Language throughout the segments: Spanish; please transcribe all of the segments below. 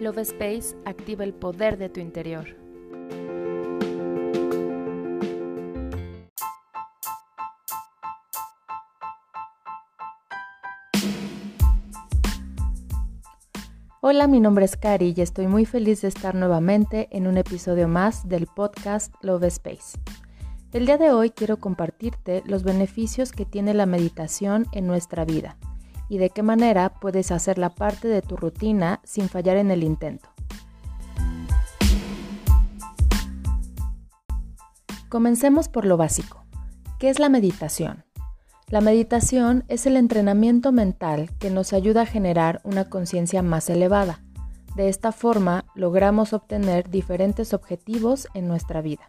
Love Space activa el poder de tu interior. Hola, mi nombre es Cari y estoy muy feliz de estar nuevamente en un episodio más del podcast Love Space. El día de hoy quiero compartirte los beneficios que tiene la meditación en nuestra vida y de qué manera puedes hacerla parte de tu rutina sin fallar en el intento. Comencemos por lo básico. ¿Qué es la meditación? La meditación es el entrenamiento mental que nos ayuda a generar una conciencia más elevada. De esta forma logramos obtener diferentes objetivos en nuestra vida.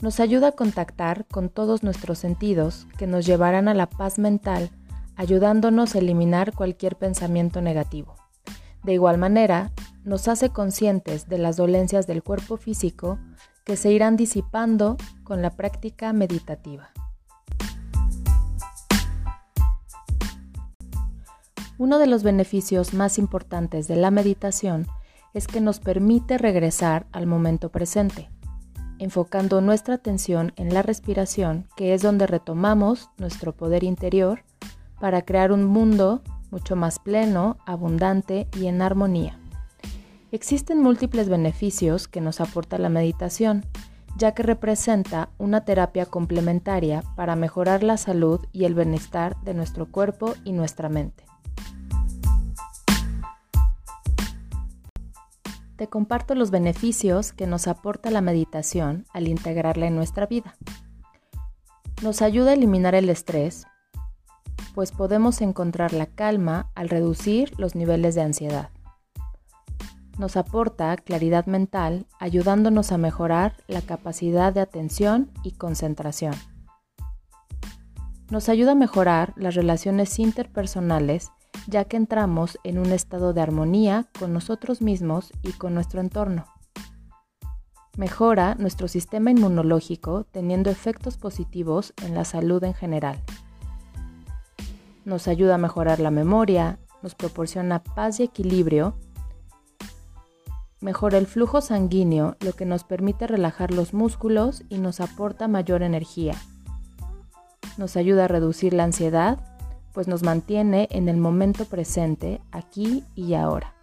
Nos ayuda a contactar con todos nuestros sentidos que nos llevarán a la paz mental ayudándonos a eliminar cualquier pensamiento negativo. De igual manera, nos hace conscientes de las dolencias del cuerpo físico que se irán disipando con la práctica meditativa. Uno de los beneficios más importantes de la meditación es que nos permite regresar al momento presente, enfocando nuestra atención en la respiración, que es donde retomamos nuestro poder interior para crear un mundo mucho más pleno, abundante y en armonía. Existen múltiples beneficios que nos aporta la meditación, ya que representa una terapia complementaria para mejorar la salud y el bienestar de nuestro cuerpo y nuestra mente. Te comparto los beneficios que nos aporta la meditación al integrarla en nuestra vida. Nos ayuda a eliminar el estrés, pues podemos encontrar la calma al reducir los niveles de ansiedad. Nos aporta claridad mental ayudándonos a mejorar la capacidad de atención y concentración. Nos ayuda a mejorar las relaciones interpersonales ya que entramos en un estado de armonía con nosotros mismos y con nuestro entorno. Mejora nuestro sistema inmunológico teniendo efectos positivos en la salud en general nos ayuda a mejorar la memoria, nos proporciona paz y equilibrio, mejora el flujo sanguíneo, lo que nos permite relajar los músculos y nos aporta mayor energía. Nos ayuda a reducir la ansiedad, pues nos mantiene en el momento presente, aquí y ahora.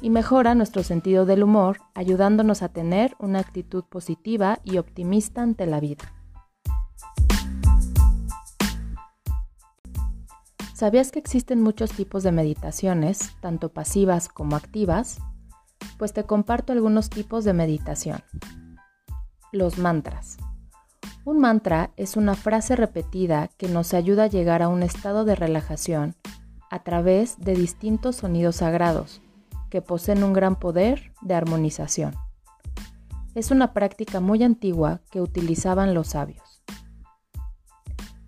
Y mejora nuestro sentido del humor, ayudándonos a tener una actitud positiva y optimista ante la vida. ¿Sabías que existen muchos tipos de meditaciones, tanto pasivas como activas? Pues te comparto algunos tipos de meditación. Los mantras. Un mantra es una frase repetida que nos ayuda a llegar a un estado de relajación a través de distintos sonidos sagrados que poseen un gran poder de armonización. Es una práctica muy antigua que utilizaban los sabios.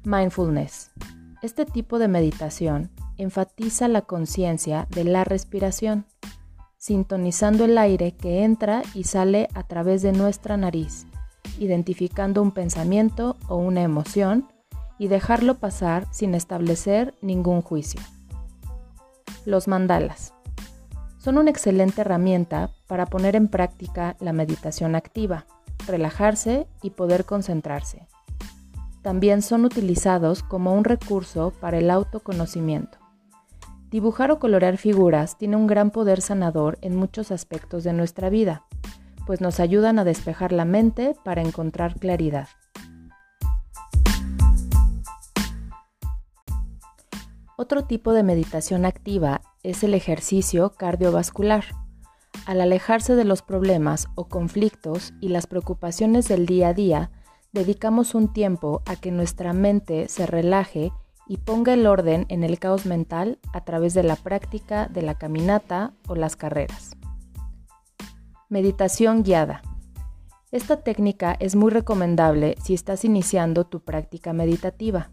Mindfulness este tipo de meditación enfatiza la conciencia de la respiración, sintonizando el aire que entra y sale a través de nuestra nariz, identificando un pensamiento o una emoción y dejarlo pasar sin establecer ningún juicio. Los mandalas son una excelente herramienta para poner en práctica la meditación activa, relajarse y poder concentrarse también son utilizados como un recurso para el autoconocimiento. Dibujar o colorear figuras tiene un gran poder sanador en muchos aspectos de nuestra vida, pues nos ayudan a despejar la mente para encontrar claridad. Otro tipo de meditación activa es el ejercicio cardiovascular. Al alejarse de los problemas o conflictos y las preocupaciones del día a día, dedicamos un tiempo a que nuestra mente se relaje y ponga el orden en el caos mental a través de la práctica de la caminata o las carreras. Meditación guiada. Esta técnica es muy recomendable si estás iniciando tu práctica meditativa.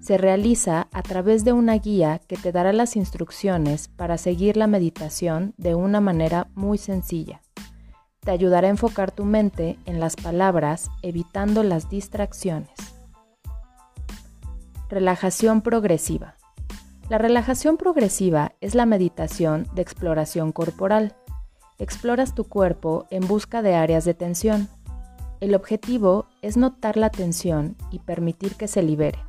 Se realiza a través de una guía que te dará las instrucciones para seguir la meditación de una manera muy sencilla te ayudará a enfocar tu mente en las palabras evitando las distracciones. Relajación progresiva. La relajación progresiva es la meditación de exploración corporal. Exploras tu cuerpo en busca de áreas de tensión. El objetivo es notar la tensión y permitir que se libere.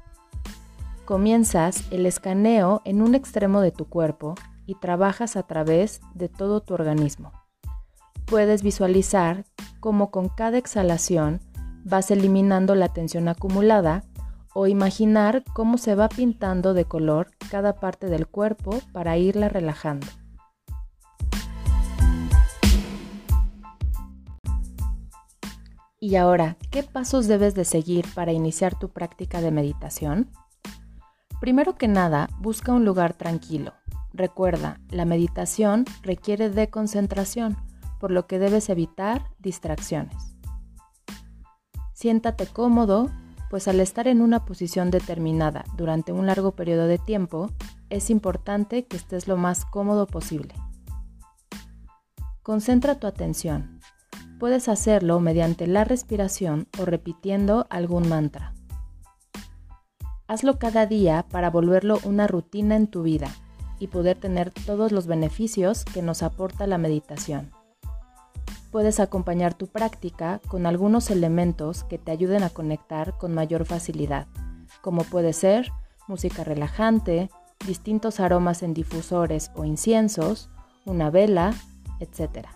Comienzas el escaneo en un extremo de tu cuerpo y trabajas a través de todo tu organismo. Puedes visualizar cómo con cada exhalación vas eliminando la tensión acumulada o imaginar cómo se va pintando de color cada parte del cuerpo para irla relajando. Y ahora, ¿qué pasos debes de seguir para iniciar tu práctica de meditación? Primero que nada, busca un lugar tranquilo. Recuerda, la meditación requiere de concentración, por lo que debes evitar distracciones. Siéntate cómodo pues al estar en una posición determinada durante un largo periodo de tiempo, es importante que estés lo más cómodo posible. Concentra tu atención. Puedes hacerlo mediante la respiración o repitiendo algún mantra. Hazlo cada día para volverlo una rutina en tu vida y poder tener todos los beneficios que nos aporta la meditación puedes acompañar tu práctica con algunos elementos que te ayuden a conectar con mayor facilidad, como puede ser música relajante, distintos aromas en difusores o inciensos, una vela, etc.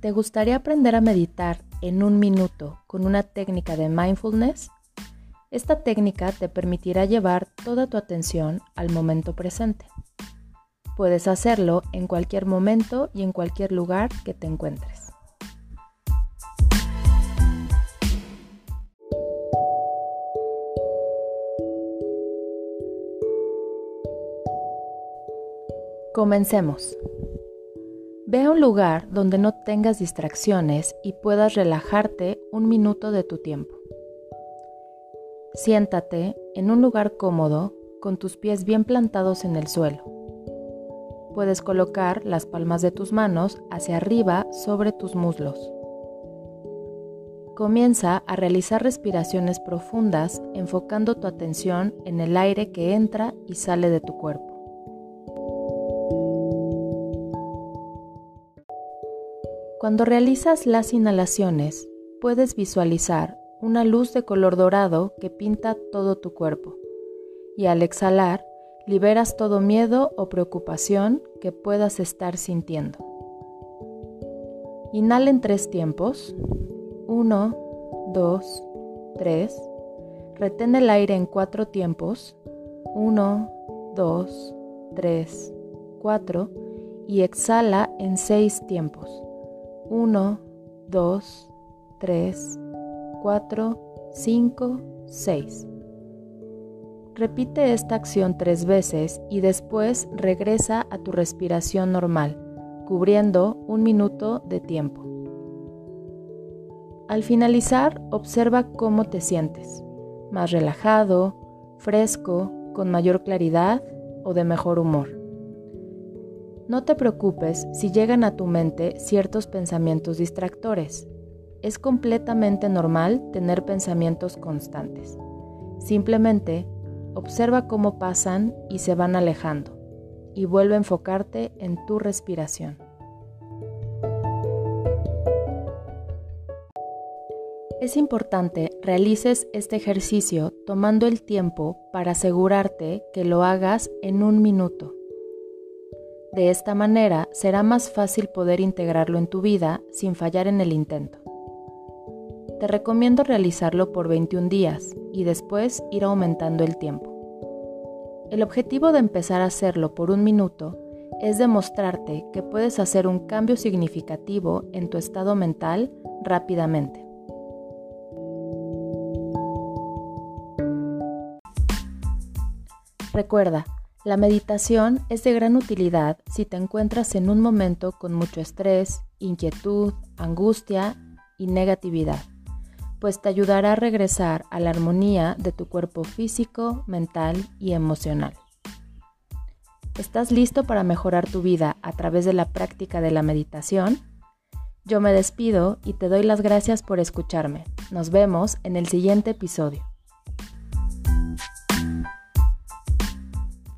¿Te gustaría aprender a meditar en un minuto con una técnica de mindfulness? Esta técnica te permitirá llevar toda tu atención al momento presente. Puedes hacerlo en cualquier momento y en cualquier lugar que te encuentres. Comencemos. Ve a un lugar donde no tengas distracciones y puedas relajarte un minuto de tu tiempo. Siéntate en un lugar cómodo con tus pies bien plantados en el suelo puedes colocar las palmas de tus manos hacia arriba sobre tus muslos. Comienza a realizar respiraciones profundas enfocando tu atención en el aire que entra y sale de tu cuerpo. Cuando realizas las inhalaciones, puedes visualizar una luz de color dorado que pinta todo tu cuerpo y al exhalar liberas todo miedo o preocupación que puedas estar sintiendo. Inhala en tres tiempos. Uno, dos, tres. Retén el aire en cuatro tiempos. Uno, dos, tres, cuatro. Y exhala en seis tiempos. Uno, dos, tres, cuatro, cinco, seis. Repite esta acción tres veces y después regresa a tu respiración normal, cubriendo un minuto de tiempo. Al finalizar, observa cómo te sientes, más relajado, fresco, con mayor claridad o de mejor humor. No te preocupes si llegan a tu mente ciertos pensamientos distractores. Es completamente normal tener pensamientos constantes. Simplemente Observa cómo pasan y se van alejando y vuelve a enfocarte en tu respiración. Es importante realices este ejercicio tomando el tiempo para asegurarte que lo hagas en un minuto. De esta manera será más fácil poder integrarlo en tu vida sin fallar en el intento. Te recomiendo realizarlo por 21 días y después ir aumentando el tiempo. El objetivo de empezar a hacerlo por un minuto es demostrarte que puedes hacer un cambio significativo en tu estado mental rápidamente. Recuerda, la meditación es de gran utilidad si te encuentras en un momento con mucho estrés, inquietud, angustia y negatividad pues te ayudará a regresar a la armonía de tu cuerpo físico, mental y emocional. ¿Estás listo para mejorar tu vida a través de la práctica de la meditación? Yo me despido y te doy las gracias por escucharme. Nos vemos en el siguiente episodio.